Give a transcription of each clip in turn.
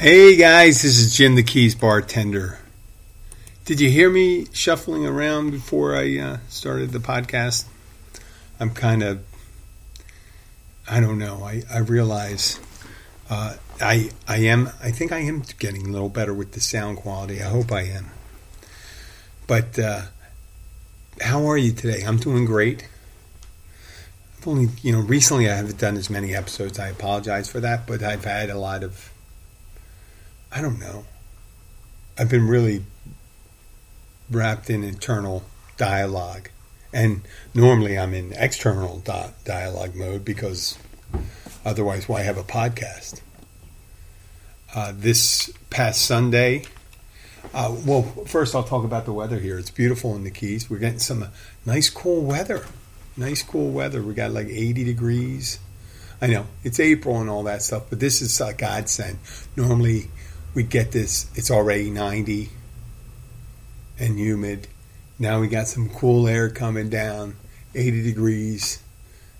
Hey guys, this is Jim the Keys bartender. Did you hear me shuffling around before I uh, started the podcast? I'm kind of, I don't know. I, I realize uh, I I am. I think I am getting a little better with the sound quality. I hope I am. But uh, how are you today? I'm doing great. I've only, you know, recently I haven't done as many episodes. I apologize for that, but I've had a lot of I don't know. I've been really wrapped in internal dialogue. And normally I'm in external di- dialogue mode because otherwise, why have a podcast? Uh, this past Sunday, uh, well, first I'll talk about the weather here. It's beautiful in the Keys. We're getting some nice, cool weather. Nice, cool weather. We got like 80 degrees. I know it's April and all that stuff, but this is a godsend. Normally, we get this, it's already 90 and humid. Now we got some cool air coming down, 80 degrees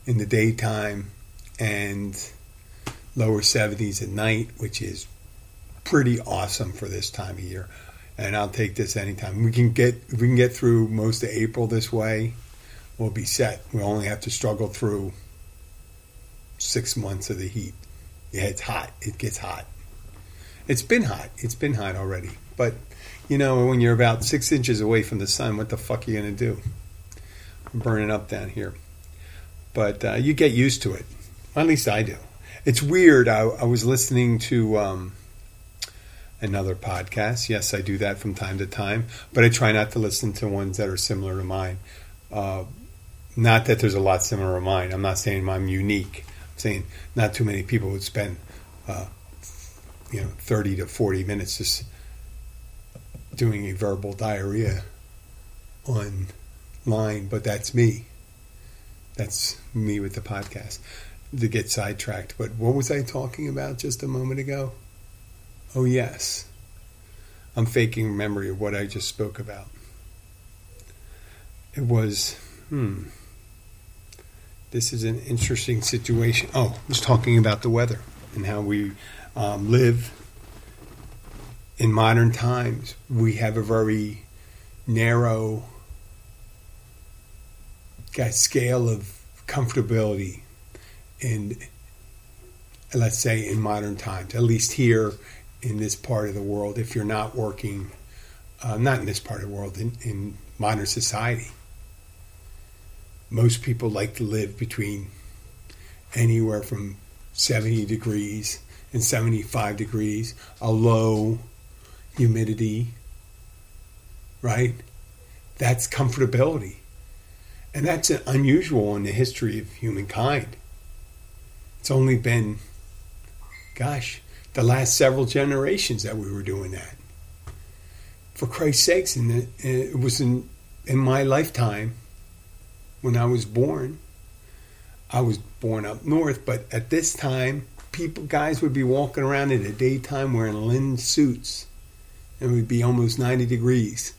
in the daytime and lower 70s at night, which is pretty awesome for this time of year. And I'll take this anytime. We can get we can get through most of April this way. We'll be set. We only have to struggle through six months of the heat. Yeah, it's hot. It gets hot. It's been hot. It's been hot already. But, you know, when you're about six inches away from the sun, what the fuck are you to do? I'm burning up down here. But uh, you get used to it. At least I do. It's weird. I, I was listening to um, another podcast. Yes, I do that from time to time, but I try not to listen to ones that are similar to mine. Uh, not that there's a lot similar to mine. I'm not saying I'm unique. I'm saying not too many people would spend uh, you know 30 to 40 minutes just doing a verbal diarrhea online but that's me. That's me with the podcast to get sidetracked. But what was i talking about just a moment ago? Oh yes. I'm faking memory of what i just spoke about. It was hmm this is an interesting situation. Oh i was talking about the weather and how we um, live in modern times. We have a very narrow scale of comfortability in, let's say, in modern times, at least here in this part of the world, if you're not working, uh, not in this part of the world, in, in modern society. Most people like to live between anywhere from 70 degrees and 75 degrees, a low humidity, right? That's comfortability. And that's unusual in the history of humankind. It's only been, gosh, the last several generations that we were doing that. For Christ's sakes, and it was in, in my lifetime when I was born. I was born up north, but at this time, people guys would be walking around in the daytime wearing linen suits and it would be almost 90 degrees.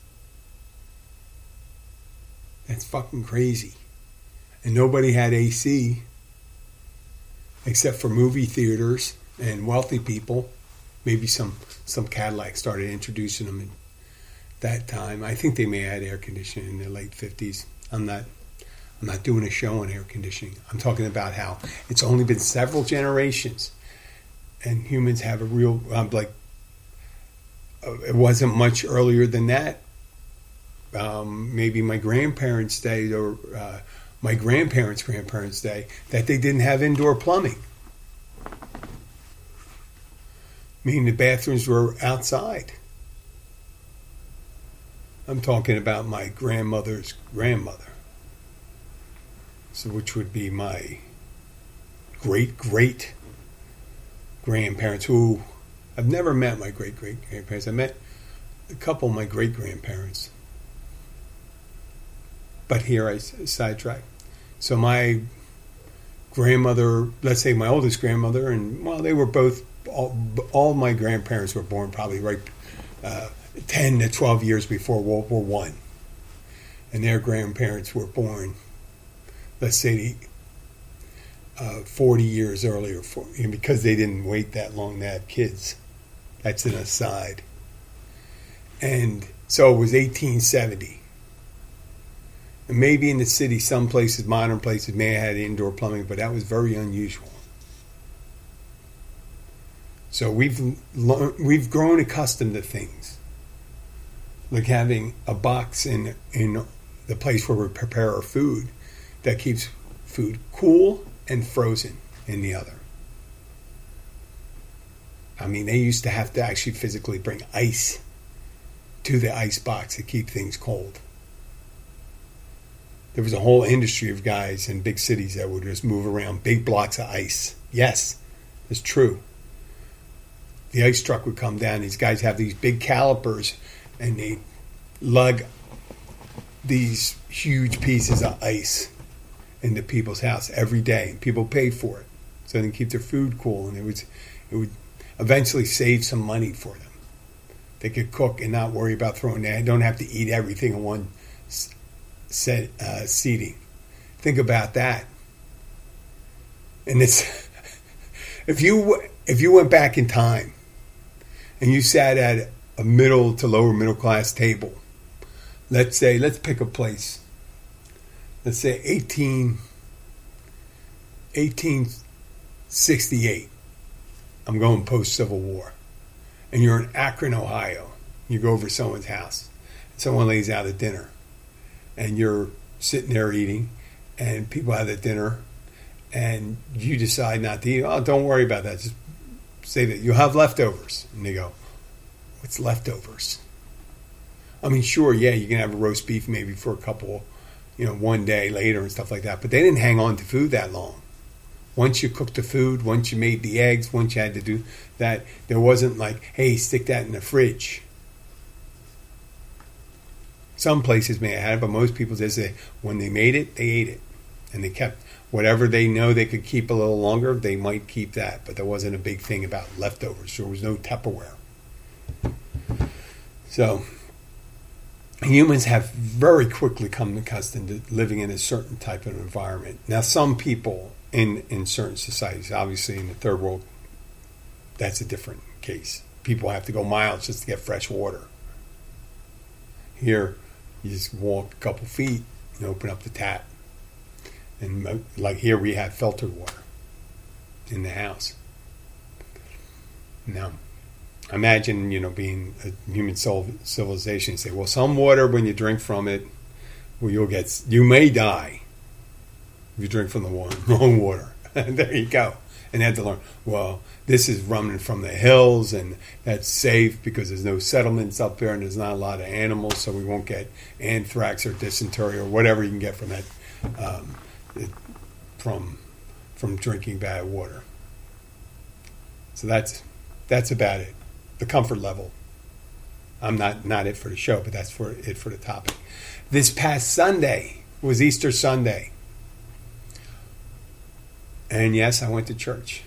That's fucking crazy. And nobody had AC except for movie theaters and wealthy people. Maybe some some Cadillac started introducing them in that time. I think they may have had air conditioning in the late 50s I'm not I'm not doing a show on air conditioning. I'm talking about how it's only been several generations, and humans have a real um, like. Uh, it wasn't much earlier than that. Um, maybe my grandparents' day or uh, my grandparents' grandparents' day that they didn't have indoor plumbing. Meaning the bathrooms were outside. I'm talking about my grandmother's grandmother so which would be my great great grandparents who I've never met my great great grandparents. I met a couple of my great grandparents. But here I sidetrack. So my grandmother, let's say my oldest grandmother, and well, they were both all, all my grandparents were born probably right uh, ten to twelve years before World War One, and their grandparents were born let's say, uh, 40 years earlier, for, because they didn't wait that long to have kids. That's an aside. And so it was 1870. And maybe in the city, some places, modern places, may have had indoor plumbing, but that was very unusual. So we've learned, we've grown accustomed to things, like having a box in in the place where we prepare our food that keeps food cool and frozen in the other. I mean, they used to have to actually physically bring ice to the ice box to keep things cold. There was a whole industry of guys in big cities that would just move around big blocks of ice. Yes, it's true. The ice truck would come down. These guys have these big calipers and they lug these huge pieces of ice into people's house every day. People paid for it so they can keep their food cool, and it was it would eventually save some money for them. They could cook and not worry about throwing. They don't have to eat everything in one set uh, seating. Think about that. And it's if you if you went back in time and you sat at a middle to lower middle class table, let's say let's pick a place. Let's say 18 1868. I'm going post Civil War. And you're in Akron, Ohio. You go over someone's house. And someone lays out a dinner and you're sitting there eating, and people have the dinner, and you decide not to eat. Oh, don't worry about that. Just say that you have leftovers, and they go, "What's leftovers?" I mean, sure, yeah, you can have a roast beef maybe for a couple, you know, one day later and stuff like that. But they didn't hang on to food that long. Once you cooked the food, once you made the eggs, once you had to do that, there wasn't like, hey, stick that in the fridge. Some places may have had it, but most people just say when they made it, they ate it, and they kept whatever they know they could keep a little longer. They might keep that, but there wasn't a big thing about leftovers. There was no Tupperware. So humans have very quickly come accustomed to living in a certain type of environment. Now, some people in in certain societies, obviously in the third world, that's a different case. People have to go miles just to get fresh water. Here, you just walk a couple feet and open up the tap. And uh, like here, we have filtered water in the house. Now, imagine you know being a human civilization. Say, well, some water when you drink from it, well, you'll get you may die if you drink from the wrong water. there you go. And they had to learn. Well, this is running from the hills and that's safe because there's no settlements up there and there's not a lot of animals, so we won't get anthrax or dysentery or whatever you can get from that um, from from drinking bad water. So that's that's about it. The comfort level. I'm not not it for the show, but that's for it for the topic. This past Sunday was Easter Sunday. And yes, I went to church.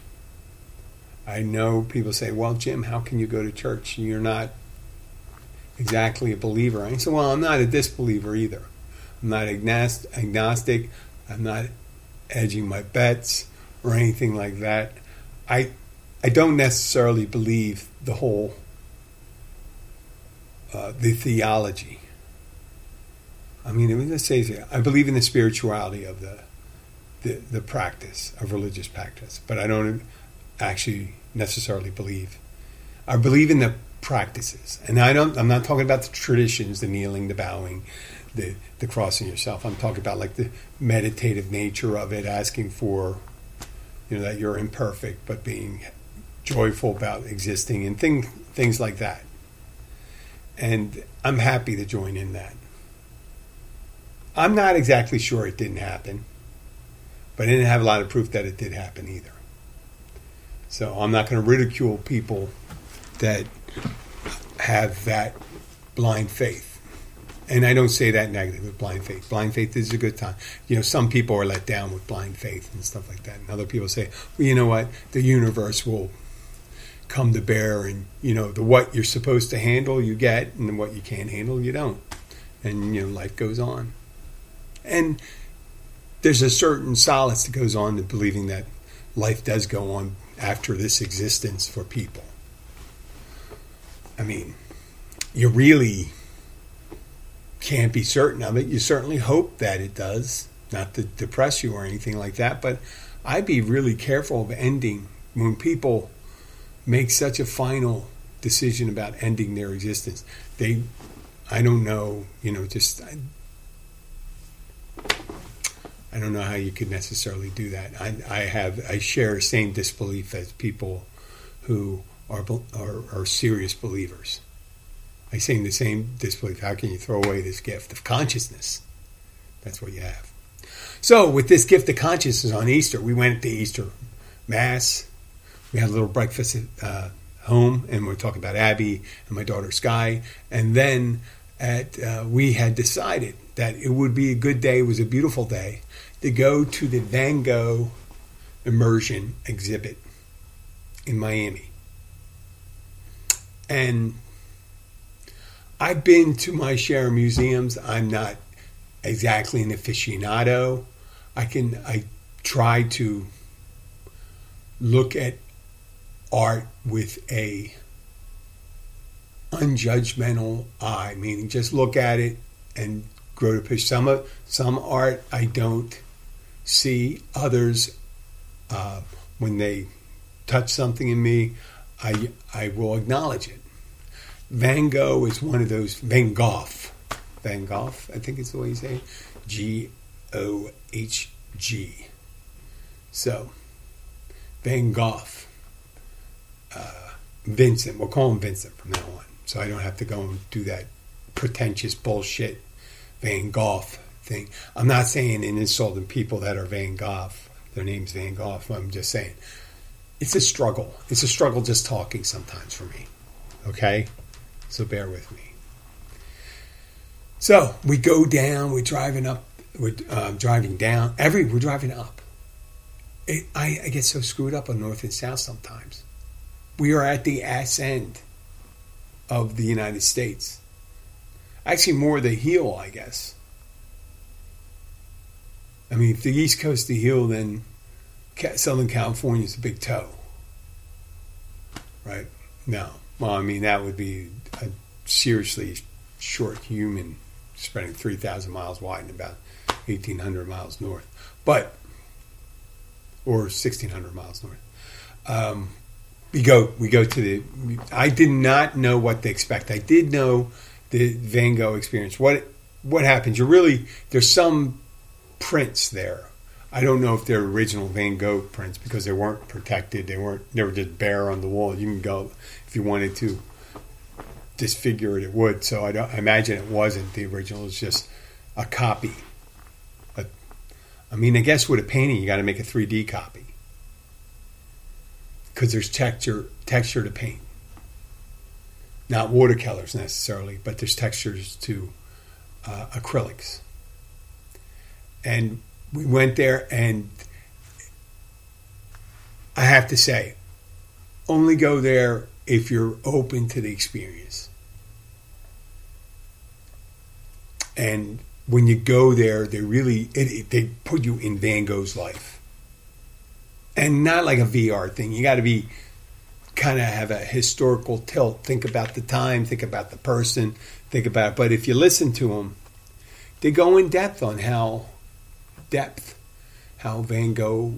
I know people say, well, Jim, how can you go to church? You're not exactly a believer. I say, well, I'm not a disbeliever either. I'm not agnostic. I'm not edging my bets or anything like that. I, I don't necessarily believe the whole, uh, the theology. I mean, let's say I believe in the spirituality of the, the, the practice of religious practice, but I don't actually necessarily believe. I believe in the practices, and I don't. I'm not talking about the traditions, the kneeling, the bowing, the the crossing yourself. I'm talking about like the meditative nature of it, asking for, you know, that you're imperfect, but being joyful about existing and things things like that. And I'm happy to join in that. I'm not exactly sure it didn't happen, but I didn't have a lot of proof that it did happen either. So I'm not going to ridicule people that have that blind faith. And I don't say that negatively, blind faith. Blind faith is a good time. You know, some people are let down with blind faith and stuff like that. And other people say, well, you know what? The universe will come to bear and, you know, the what you're supposed to handle, you get, and what you can't handle, you don't. And, you know, life goes on. And there's a certain solace that goes on to believing that life does go on after this existence for people. I mean, you really can't be certain of it. You certainly hope that it does, not to depress you or anything like that. But I'd be really careful of ending when people make such a final decision about ending their existence. They, I don't know, you know, just. I, I don't know how you could necessarily do that. I, I have I share the same disbelief as people who are, are, are serious believers. I say the same disbelief. How can you throw away this gift of consciousness? That's what you have. So, with this gift of consciousness on Easter, we went to Easter Mass. We had a little breakfast at uh, home, and we are talking about Abby and my daughter Sky. And then at, uh, we had decided that it would be a good day, it was a beautiful day, to go to the Van Gogh immersion exhibit in Miami. And I've been to my share of museums. I'm not exactly an aficionado. I can I try to look at art with a unjudgmental eye, meaning just look at it and grow to push. Some some art I don't see. Others, uh, when they touch something in me, I I will acknowledge it. Van Gogh is one of those Van Gogh, Van Gogh, I think it's the way you say. G O H G. So, Van Gogh, uh, Vincent. We'll call him Vincent from now on, so I don't have to go and do that pretentious bullshit Van Gogh thing. I'm not saying in insulting people that are Van Gogh. Their name's Van Gogh. I'm just saying it's a struggle. It's a struggle just talking sometimes for me. Okay? So bear with me. So we go down, we're driving up, we're uh, driving down. Every we're driving up. It, I, I get so screwed up on north and south sometimes. We are at the ass end of the United States. Actually, more the heel, I guess. I mean, if the East Coast the heel, then Southern California is a big toe, right? No, well, I mean that would be a seriously short human spreading three thousand miles wide and about eighteen hundred miles north, but or sixteen hundred miles north. Um, we go we go to the. I did not know what to expect. I did know the Van Gogh experience. What what happens? You're really there's some prints there. I don't know if they're original Van Gogh prints because they weren't protected. They weren't. They were just bare on the wall. You can go if you wanted to disfigure it, it would. So I, I imagine it wasn't the original. It's just a copy. But I mean, I guess with a painting, you got to make a 3D copy because there's texture texture to paint. Not watercolors necessarily, but there's textures to uh, acrylics and we went there, and I have to say, only go there if you're open to the experience. And when you go there, they really it, it, they put you in Van Gogh's life, and not like a VR thing. You got to be kind of have a historical tilt. Think about the time, think about the person, think about. It. But if you listen to them, they go in depth on how depth how Van Gogh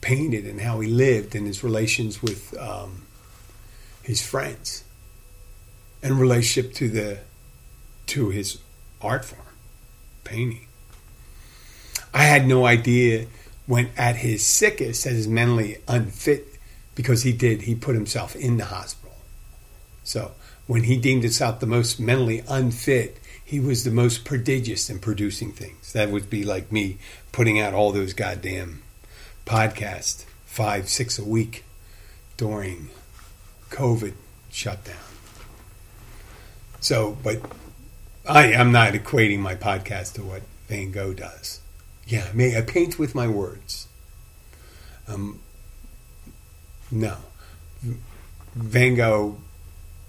painted and how he lived and his relations with um, his friends and relationship to the to his art form, painting. I had no idea when at his sickest, as mentally unfit, because he did, he put himself in the hospital. So when he deemed himself the most mentally unfit, he was the most prodigious in producing things. That would be like me putting out all those goddamn podcasts, five, six a week during COVID shutdown. So, but I am not equating my podcast to what Van Gogh does. Yeah, may I paint with my words. Um, no, Van Gogh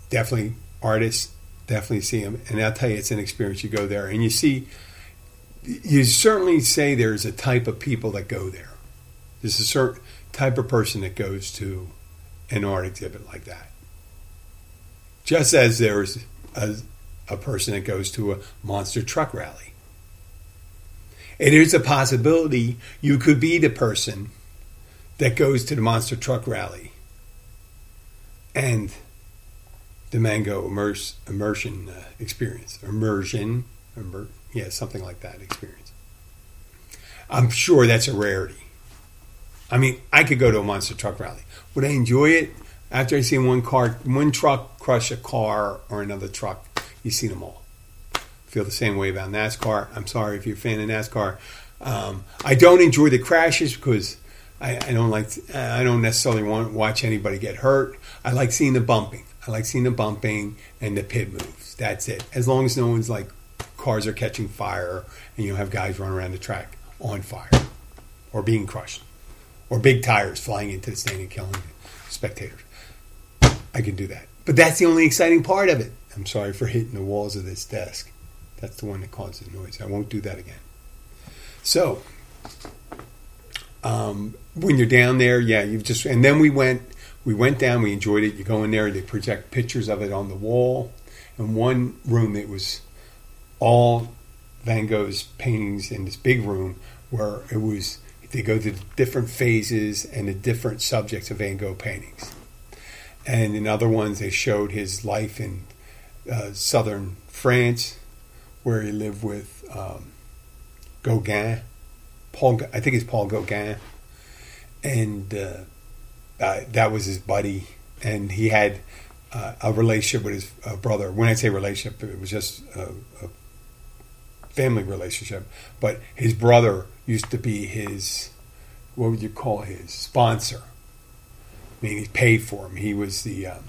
definitely artist definitely see him. And I'll tell you, it's an experience. You go there and you see, you certainly say there's a type of people that go there. There's a certain type of person that goes to an art exhibit like that. Just as there's a, a person that goes to a monster truck rally. It is a possibility you could be the person that goes to the monster truck rally and the Van Gogh immerse, immersion uh, experience. Immersion, immer, yeah, something like that experience. I'm sure that's a rarity. I mean, I could go to a monster truck rally. Would I enjoy it? After I see one car, one truck crush a car or another truck, you see them all. Feel the same way about NASCAR. I'm sorry if you're a fan of NASCAR. Um, I don't enjoy the crashes because I, I don't like. I don't necessarily want to watch anybody get hurt. I like seeing the bumping. I like seeing the bumping and the pit moves. That's it. As long as no one's like cars are catching fire and you have guys running around the track on fire or being crushed or big tires flying into the stand and killing spectators. I can do that. But that's the only exciting part of it. I'm sorry for hitting the walls of this desk. That's the one that causes noise. I won't do that again. So, um, when you're down there, yeah, you've just and then we went we went down, we enjoyed it. You go in there, they project pictures of it on the wall. In one room, it was all Van Gogh's paintings in this big room where it was they go to the different phases and the different subjects of Van Gogh paintings. And in other ones, they showed his life in uh, southern France, where he lived with um, Gauguin, Paul. I think it's Paul Gauguin, and uh, uh, that was his buddy, and he had uh, a relationship with his uh, brother. When I say relationship, it was just a, a family relationship. But his brother used to be his, what would you call his sponsor? I mean, he paid for him. He was the um,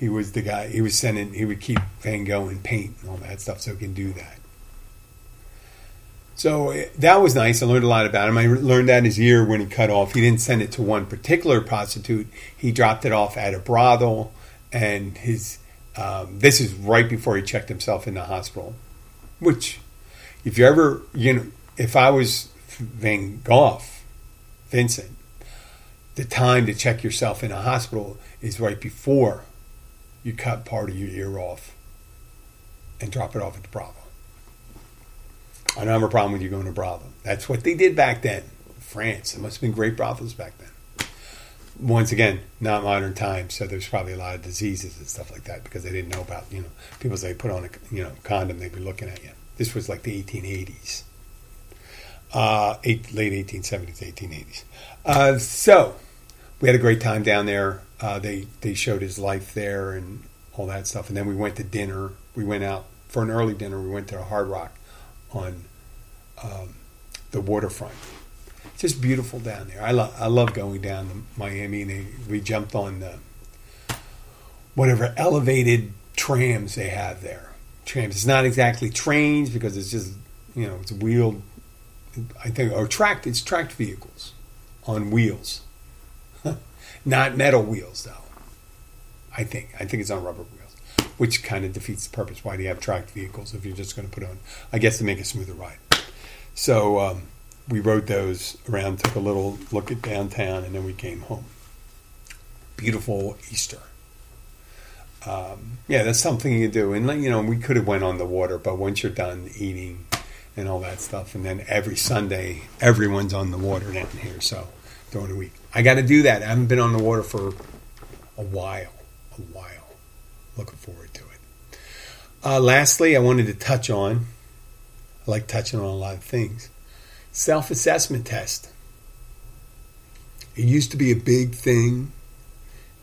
he was the guy. He was sending. He would keep Van Gogh in paint and all that stuff, so he can do that. So eh, that was nice. I learned a lot about him. I learned that his ear when he cut off. He didn't send it to one particular prostitute. He dropped it off at a brothel, and his. Um, this is right before he checked himself in the hospital. Which, if you ever, you know, if I was Van Gogh, Vincent, the time to check yourself in a hospital is right before you cut part of your ear off and drop it off at the brothel. I don't have a problem with you going to brothel. That's what they did back then. France. It must have been great brothels back then. Once again, not modern times, so there's probably a lot of diseases and stuff like that because they didn't know about, you know, people say put on a you know condom, they'd be looking at you. This was like the 1880s, uh, eight, late 1870s, 1880s. Uh, so we had a great time down there. Uh, they they showed his life there and all that stuff, and then we went to dinner. We went out for an early dinner. We went to a Hard Rock on um, the waterfront. It's just beautiful down there. I love I love going down to Miami. And they, we jumped on the whatever elevated trams they have there. Trams. It's not exactly trains because it's just you know it's wheeled. I think or tracked. It's tracked vehicles on wheels, not metal wheels though. I think I think it's on rubber wheels which kind of defeats the purpose. Why do you have tracked vehicles if you're just going to put on, I guess, to make a smoother ride? So um, we rode those around, took a little look at downtown, and then we came home. Beautiful Easter. Um, yeah, that's something you do. And you know, we could have went on the water, but once you're done eating and all that stuff, and then every Sunday, everyone's on the water down here. So during the week, I got to do that. I haven't been on the water for a while, a while. Looking forward to it. Uh, lastly, I wanted to touch on, I like touching on a lot of things, self assessment test. It used to be a big thing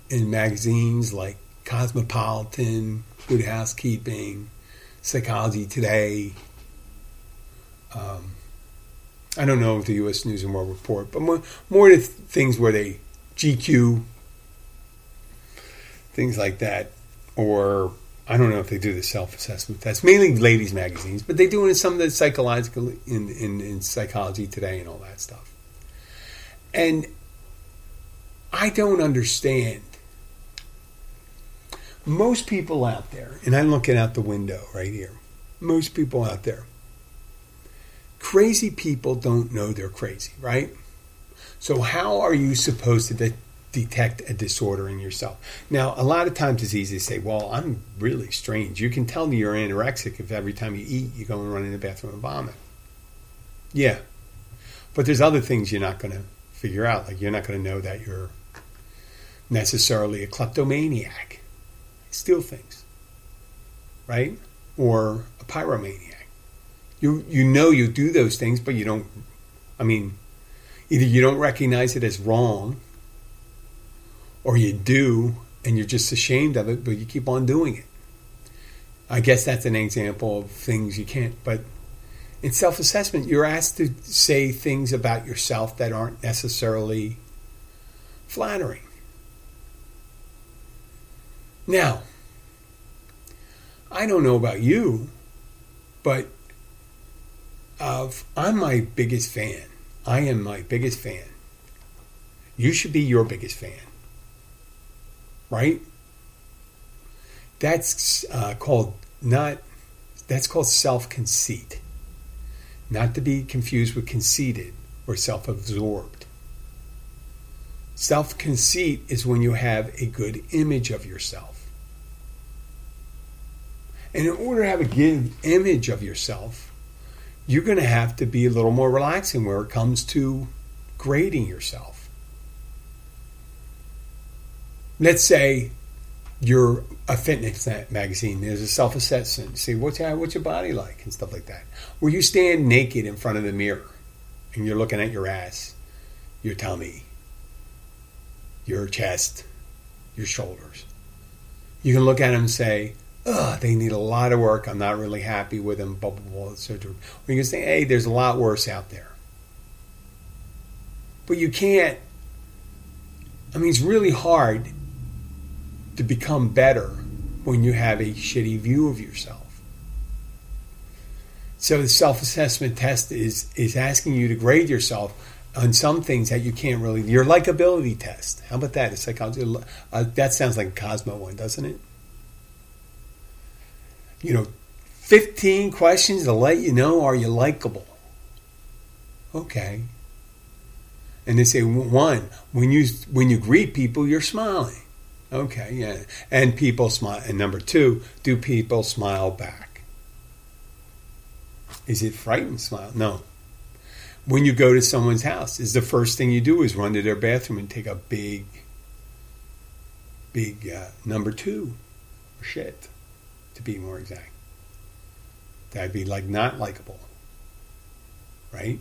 in magazines like Cosmopolitan, Good Housekeeping, Psychology Today. Um, I don't know if the U.S. News and World Report, but more, more the things where they GQ, things like that or I don't know if they do the self assessment test. Mainly ladies' magazines, but they do it in some of the psychological in, in, in psychology today and all that stuff. And I don't understand. Most people out there, and I'm looking out the window right here. Most people out there, crazy people don't know they're crazy, right? So how are you supposed to de- detect a disorder in yourself. Now, a lot of times it's easy to say, well, I'm really strange. You can tell me you're anorexic if every time you eat, you go and run in the bathroom and vomit. Yeah. But there's other things you're not going to figure out. Like, you're not going to know that you're necessarily a kleptomaniac, steal things, right? Or a pyromaniac. You, you know you do those things, but you don't, I mean, either you don't recognize it as wrong or you do and you're just ashamed of it, but you keep on doing it. I guess that's an example of things you can't, but in self assessment, you're asked to say things about yourself that aren't necessarily flattering. Now, I don't know about you, but of I'm my biggest fan. I am my biggest fan. You should be your biggest fan right? That's uh, called not. That's called self conceit, not to be confused with conceited or self absorbed. Self conceit is when you have a good image of yourself. And in order to have a good image of yourself, you're going to have to be a little more relaxing where it comes to grading yourself let's say you're a fitness magazine. There's a self assessment. See what's your, what's your body like and stuff like that. Where you stand naked in front of the mirror and you're looking at your ass, your tummy, your chest, your shoulders. You can look at them and say, "Ugh, they need a lot of work. I'm not really happy with them." Blah blah blah, etc. Or you can say, "Hey, there's a lot worse out there." But you can't. I mean, it's really hard to become better when you have a shitty view of yourself. So the self-assessment test is is asking you to grade yourself on some things that you can't really. Your likability test. How about that? It's like uh, that sounds like a Cosmo one, doesn't it? You know, fifteen questions to let you know are you likable. Okay. And they say one when you when you greet people, you're smiling. Okay, yeah. And people smile. And number two, do people smile back? Is it frightened smile? No. When you go to someone's house, is the first thing you do is run to their bathroom and take a big, big uh, number two or shit, to be more exact. That'd be like not likable, right?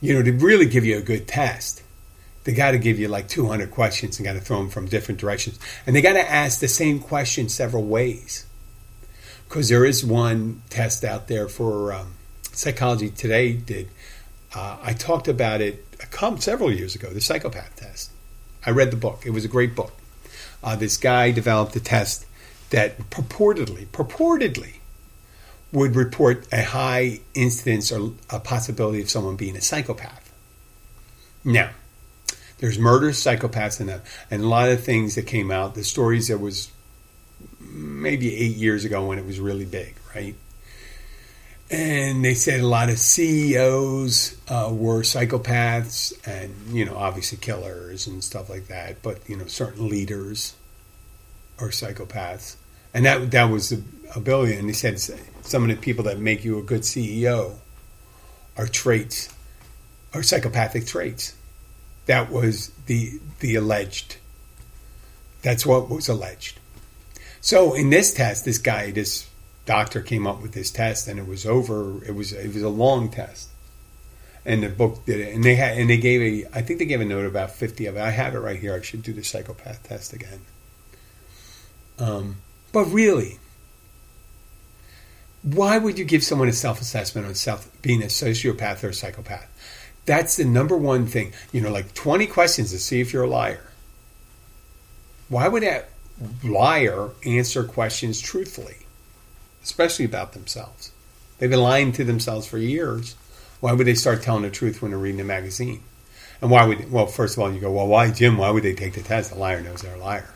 You know, to really give you a good test they got to give you like 200 questions and got to throw them from different directions. And they got to ask the same question several ways. Because there is one test out there for um, Psychology Today did. Uh, I talked about it several years ago, the psychopath test. I read the book. It was a great book. Uh, this guy developed a test that purportedly, purportedly, would report a high incidence or a possibility of someone being a psychopath. Now, there's murders, psychopaths, and a, and a lot of things that came out. The stories that was maybe eight years ago when it was really big, right? And they said a lot of CEOs uh, were psychopaths, and you know, obviously killers and stuff like that. But you know, certain leaders are psychopaths, and that that was ability. And they said some of the people that make you a good CEO are traits, are psychopathic traits. That was the the alleged. That's what was alleged. So in this test, this guy, this doctor came up with this test, and it was over. It was it was a long test, and the book did it. And they had and they gave a I think they gave a note about fifty of it. I have it right here. I should do the psychopath test again. Um, but really, why would you give someone a self assessment on self being a sociopath or a psychopath? That's the number one thing. You know, like 20 questions to see if you're a liar. Why would that liar answer questions truthfully, especially about themselves? They've been lying to themselves for years. Why would they start telling the truth when they're reading a magazine? And why would, well, first of all, you go, well, why, Jim, why would they take the test? A liar knows they're a liar.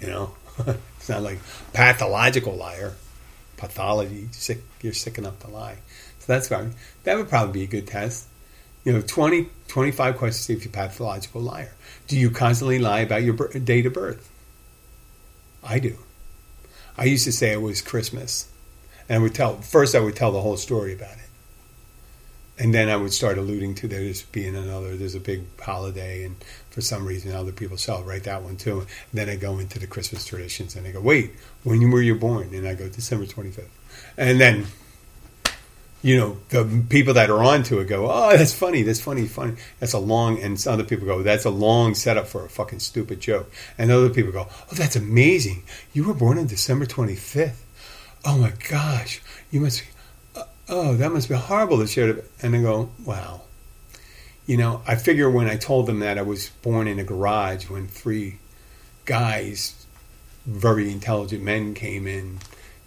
You know, it's not like pathological liar, pathology, sick, you're sick enough to lie. So that's fine. That would probably be a good test You know, 20, 25 questions to see if you're a pathological liar. Do you constantly lie about your date of birth? I do. I used to say it was Christmas. And I would tell, first I would tell the whole story about it. And then I would start alluding to there's being another, there's a big holiday, and for some reason other people celebrate that one too. And then I go into the Christmas traditions and I go, wait, when were you born? And I go, December 25th. And then you know, the people that are onto it go, oh, that's funny, that's funny, funny. That's a long, and some other people go, that's a long setup for a fucking stupid joke. And other people go, oh, that's amazing. You were born on December 25th. Oh my gosh, you must, be, oh, that must be horrible to share it. And I go, wow. You know, I figure when I told them that I was born in a garage when three guys, very intelligent men came in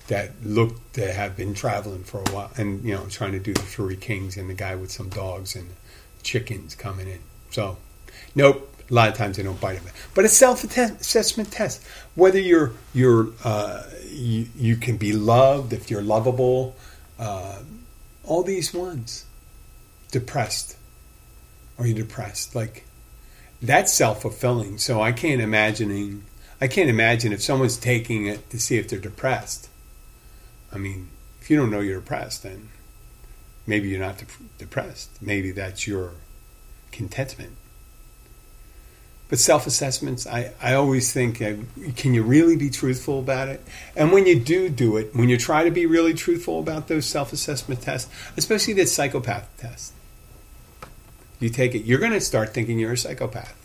that looked to have been traveling for a while and you know trying to do the three kings and the guy with some dogs and chickens coming in so nope a lot of times they don't bite it but it's self-assessment test whether you're you're uh, you, you can be loved if you're lovable uh, all these ones depressed are you depressed like that's self-fulfilling so i can't imagining i can't imagine if someone's taking it to see if they're depressed I mean, if you don't know you're depressed, then maybe you're not de- depressed. Maybe that's your contentment. But self assessments, I, I always think, uh, can you really be truthful about it? And when you do do it, when you try to be really truthful about those self assessment tests, especially the psychopath test, you take it, you're going to start thinking you're a psychopath.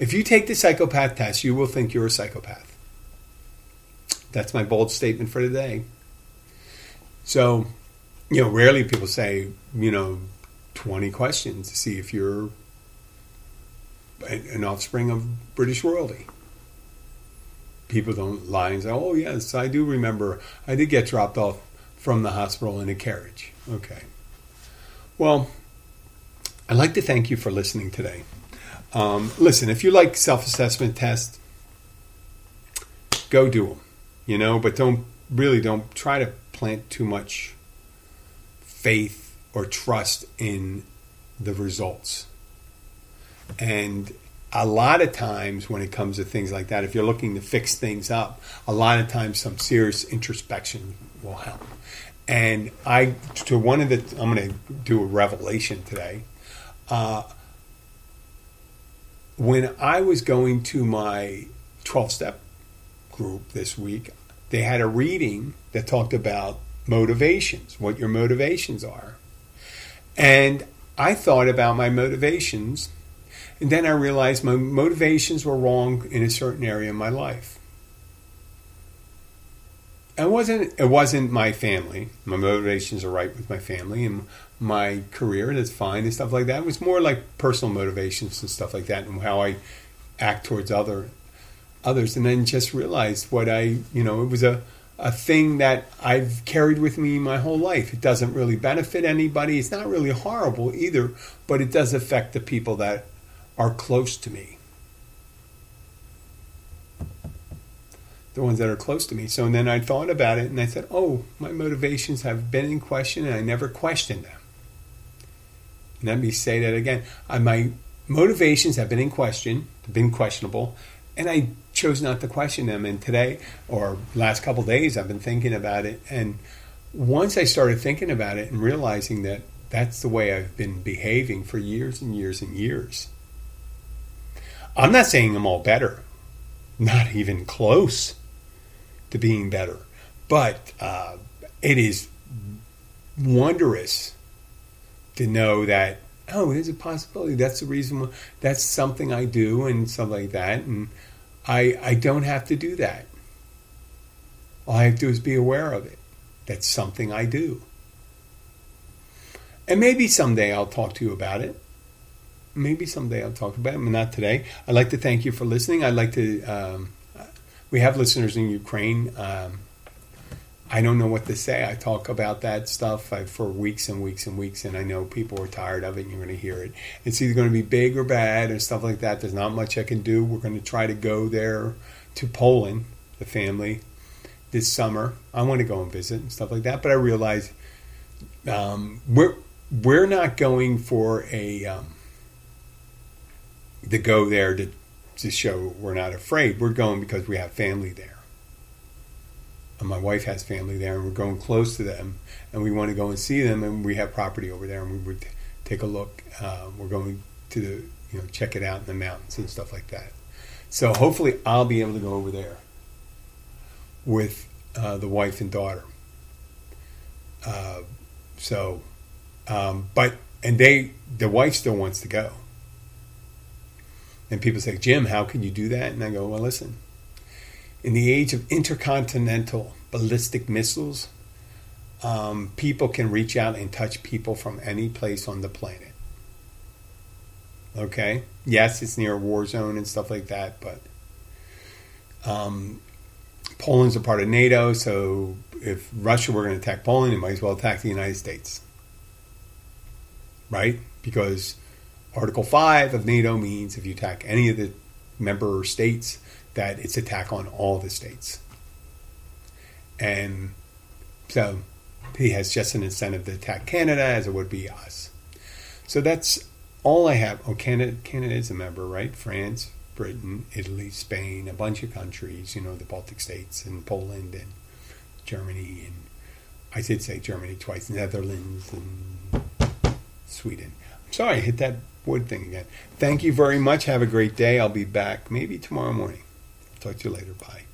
If you take the psychopath test, you will think you're a psychopath. That's my bold statement for today. So, you know, rarely people say, you know, 20 questions to see if you're an offspring of British royalty. People don't lie and say, oh, yes, I do remember I did get dropped off from the hospital in a carriage. Okay. Well, I'd like to thank you for listening today. Um, listen, if you like self assessment tests, go do them you know, but don't really don't try to plant too much faith or trust in the results. And a lot of times when it comes to things like that, if you're looking to fix things up, a lot of times some serious introspection will help. And I, to one of the, I'm going to do a revelation today. Uh, when I was going to my 12 step group this week, they had a reading that talked about motivations, what your motivations are. And I thought about my motivations, and then I realized my motivations were wrong in a certain area of my life. It wasn't it wasn't my family. My motivations are right with my family and my career, that's fine and stuff like that. It was more like personal motivations and stuff like that and how I act towards other others and then just realized what I, you know, it was a, a thing that I've carried with me my whole life. It doesn't really benefit anybody. It's not really horrible either, but it does affect the people that are close to me. The ones that are close to me. So and then I thought about it and I said, oh, my motivations have been in question and I never questioned them. Let me say that again. Uh, my motivations have been in question, been questionable, and I chose not to question them. And today, or last couple days, I've been thinking about it. And once I started thinking about it and realizing that that's the way I've been behaving for years and years and years. I'm not saying I'm all better, not even close to being better, but uh, it is wondrous to know that oh, there's a possibility. That's the reason. Why, that's something I do and stuff like that, and I, I don't have to do that. All I have to do is be aware of it. That's something I do. And maybe someday I'll talk to you about it. Maybe someday I'll talk about it, but not today. I'd like to thank you for listening. I'd like to, um, we have listeners in Ukraine. Um, I don't know what to say. I talk about that stuff for weeks and weeks and weeks, and I know people are tired of it, and you're going to hear it. It's either going to be big or bad, and stuff like that. There's not much I can do. We're going to try to go there to Poland, the family, this summer. I want to go and visit and stuff like that, but I realize um, we're we're not going for a um, to go there to to show we're not afraid. We're going because we have family there. And my wife has family there, and we're going close to them, and we want to go and see them, and we have property over there, and we would take a look. Uh, we're going to the, you know check it out in the mountains and stuff like that. So hopefully, I'll be able to go over there with uh, the wife and daughter. Uh, so, um, but and they the wife still wants to go. And people say, Jim, how can you do that? And I go, well, listen. In the age of intercontinental ballistic missiles, um, people can reach out and touch people from any place on the planet. Okay? Yes, it's near a war zone and stuff like that, but um, Poland's a part of NATO, so if Russia were going to attack Poland, it might as well attack the United States. Right? Because Article 5 of NATO means if you attack any of the member states, that it's attack on all the states. And so he has just an incentive to attack Canada as it would be us. So that's all I have. Oh, Canada, Canada is a member, right? France, Britain, Italy, Spain, a bunch of countries, you know, the Baltic states and Poland and Germany and I did say Germany twice, Netherlands and Sweden. Sorry, I hit that wood thing again. Thank you very much. Have a great day. I'll be back maybe tomorrow morning. Talk to you later. Bye.